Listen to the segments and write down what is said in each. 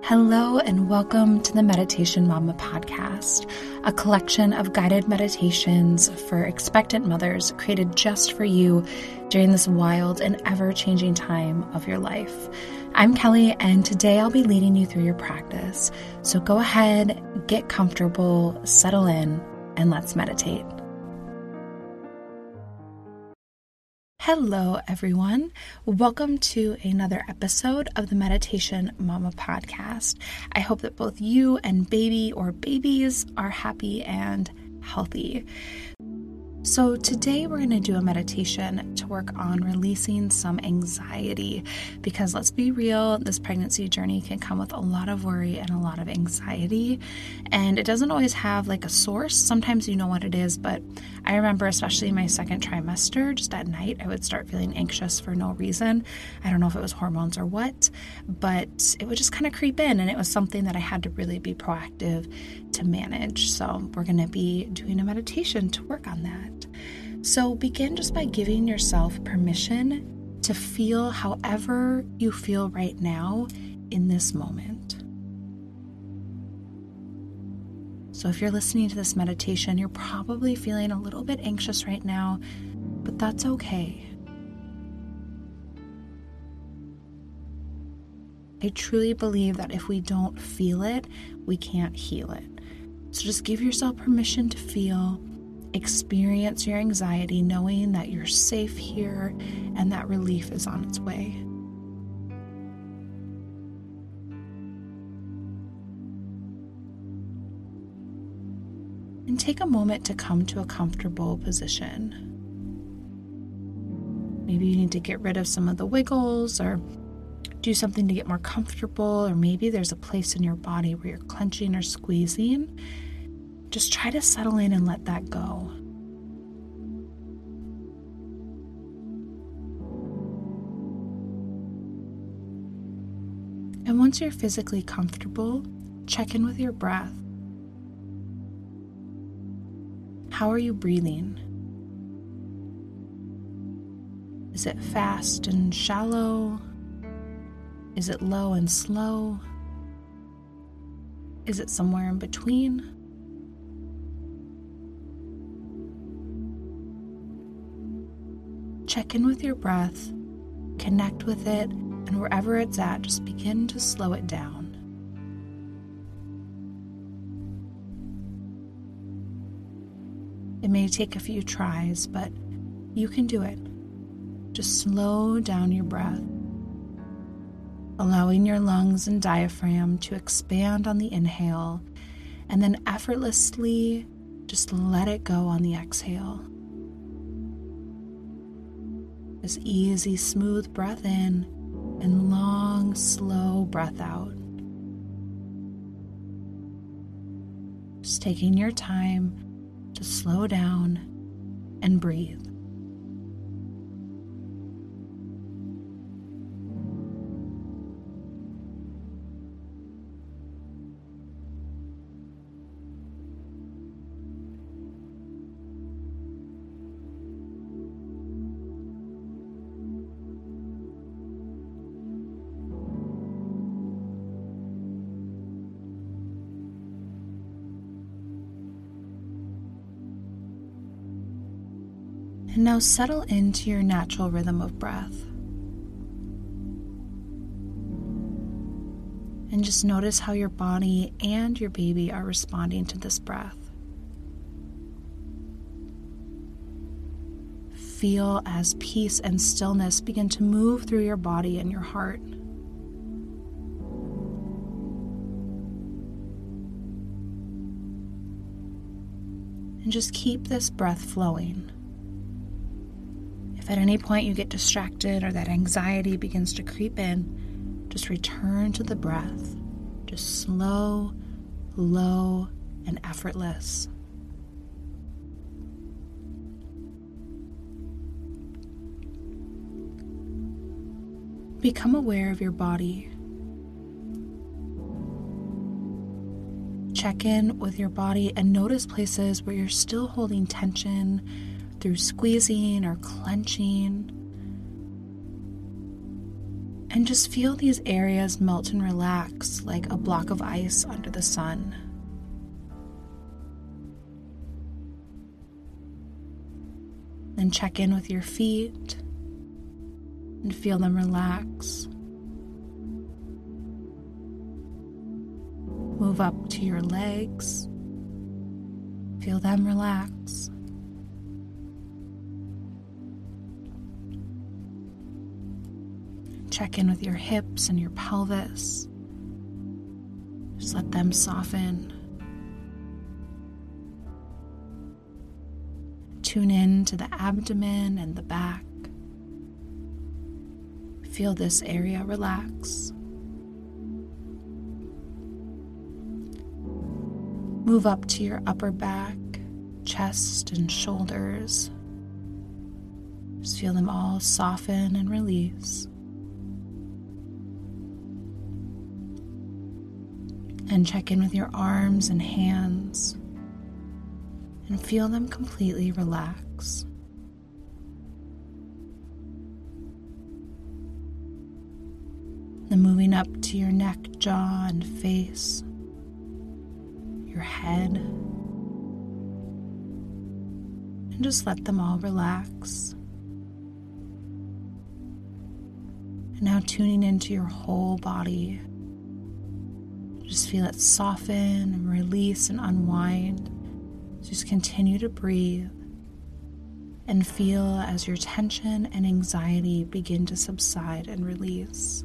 Hello, and welcome to the Meditation Mama podcast, a collection of guided meditations for expectant mothers created just for you during this wild and ever changing time of your life. I'm Kelly, and today I'll be leading you through your practice. So go ahead, get comfortable, settle in, and let's meditate. Hello, everyone. Welcome to another episode of the Meditation Mama podcast. I hope that both you and baby or babies are happy and healthy. So, today we're going to do a meditation to work on releasing some anxiety because let's be real, this pregnancy journey can come with a lot of worry and a lot of anxiety. And it doesn't always have like a source. Sometimes you know what it is, but I remember, especially in my second trimester, just at night, I would start feeling anxious for no reason. I don't know if it was hormones or what, but it would just kind of creep in. And it was something that I had to really be proactive to manage. So, we're going to be doing a meditation to work on that. So, begin just by giving yourself permission to feel however you feel right now in this moment. So, if you're listening to this meditation, you're probably feeling a little bit anxious right now, but that's okay. I truly believe that if we don't feel it, we can't heal it. So just give yourself permission to feel, experience your anxiety, knowing that you're safe here and that relief is on its way. And take a moment to come to a comfortable position. Maybe you need to get rid of some of the wiggles or do something to get more comfortable, or maybe there's a place in your body where you're clenching or squeezing. Just try to settle in and let that go. And once you're physically comfortable, check in with your breath. How are you breathing? Is it fast and shallow? Is it low and slow? Is it somewhere in between? Check in with your breath, connect with it, and wherever it's at, just begin to slow it down. It may take a few tries, but you can do it. Just slow down your breath allowing your lungs and diaphragm to expand on the inhale, and then effortlessly just let it go on the exhale. This easy, smooth breath in and long, slow breath out. Just taking your time to slow down and breathe. And now settle into your natural rhythm of breath. And just notice how your body and your baby are responding to this breath. Feel as peace and stillness begin to move through your body and your heart. And just keep this breath flowing. If at any point you get distracted or that anxiety begins to creep in, just return to the breath. Just slow, low, and effortless. Become aware of your body. Check in with your body and notice places where you're still holding tension through squeezing or clenching. And just feel these areas melt and relax like a block of ice under the sun. Then check in with your feet and feel them relax. Move up to your legs, feel them relax. Check in with your hips and your pelvis. Just let them soften. Tune in to the abdomen and the back. Feel this area relax. Move up to your upper back, chest, and shoulders. Just feel them all soften and release. And check in with your arms and hands and feel them completely relax. Then moving up to your neck, jaw, and face, your head, and just let them all relax. And now tuning into your whole body. Just feel it soften and release and unwind. Just continue to breathe and feel as your tension and anxiety begin to subside and release.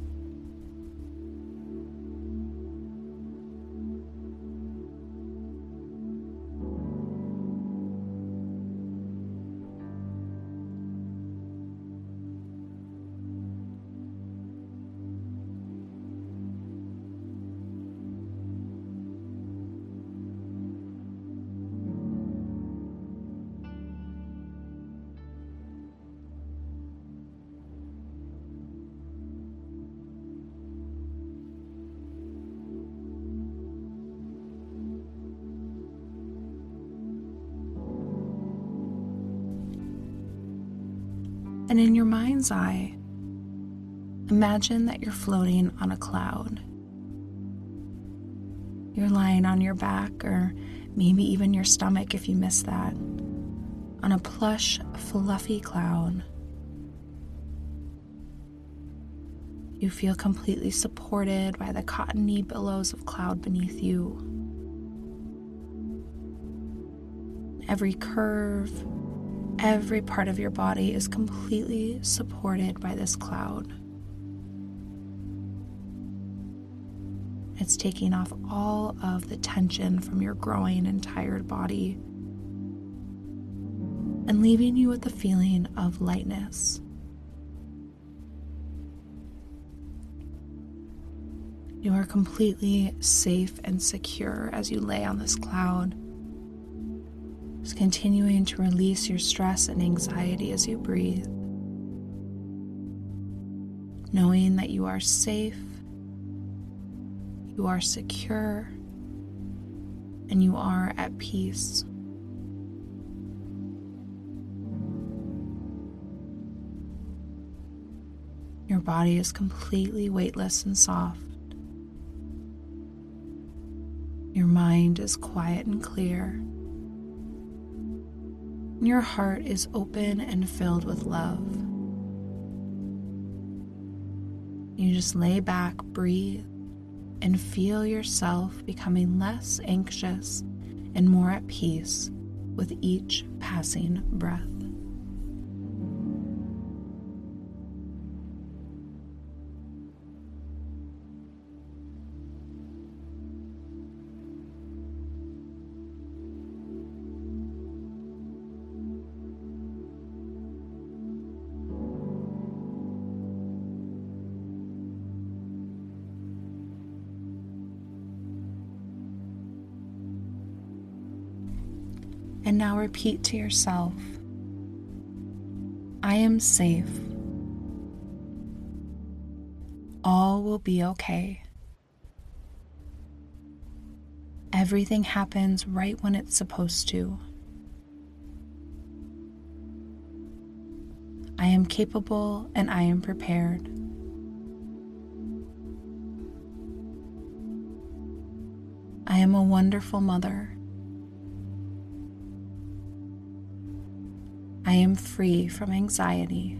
And in your mind's eye, imagine that you're floating on a cloud. You're lying on your back, or maybe even your stomach if you miss that, on a plush, fluffy cloud. You feel completely supported by the cottony billows of cloud beneath you. Every curve, Every part of your body is completely supported by this cloud. It's taking off all of the tension from your growing and tired body and leaving you with the feeling of lightness. You are completely safe and secure as you lay on this cloud continuing to release your stress and anxiety as you breathe. Knowing that you are safe, you are secure, and you are at peace. Your body is completely weightless and soft. Your mind is quiet and clear your heart is open and filled with love. You just lay back, breathe, and feel yourself becoming less anxious and more at peace with each passing breath. And now repeat to yourself I am safe. All will be okay. Everything happens right when it's supposed to. I am capable and I am prepared. I am a wonderful mother. I am free from anxiety.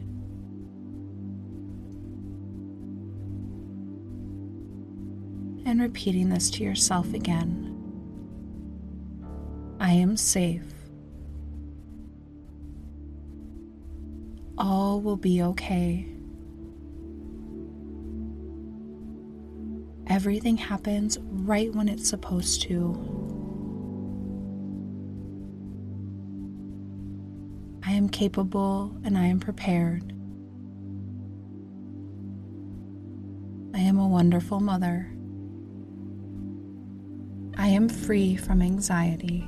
And repeating this to yourself again. I am safe. All will be okay. Everything happens right when it's supposed to. Capable and I am prepared. I am a wonderful mother. I am free from anxiety.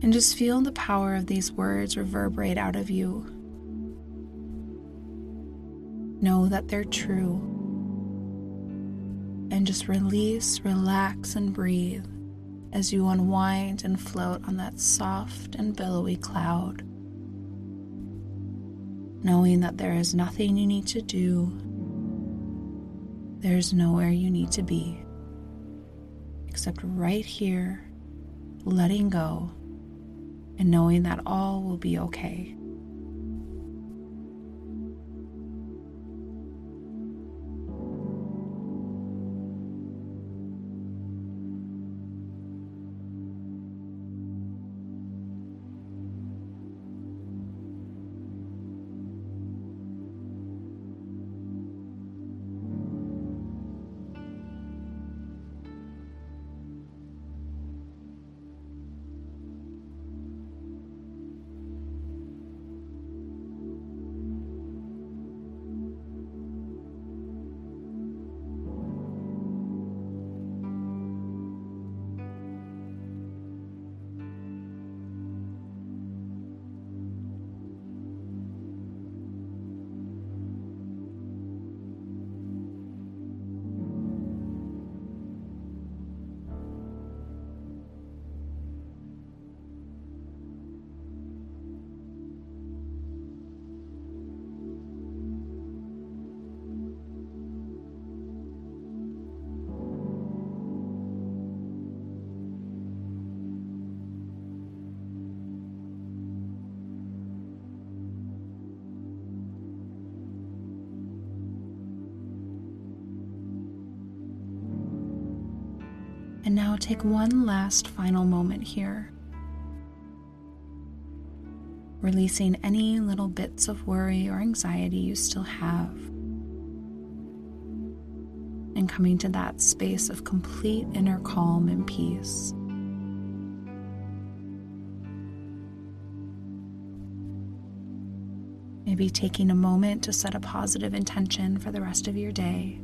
And just feel the power of these words reverberate out of you. Know that they're true just release, relax, and breathe as you unwind and float on that soft and billowy cloud. Knowing that there is nothing you need to do, there's nowhere you need to be, except right here, letting go and knowing that all will be okay. Now take one last final moment here. Releasing any little bits of worry or anxiety you still have. And coming to that space of complete inner calm and peace. Maybe taking a moment to set a positive intention for the rest of your day.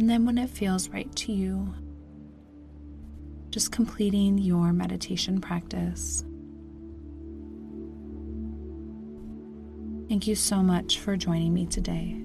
And then when it feels right to you, just completing your meditation practice. Thank you so much for joining me today.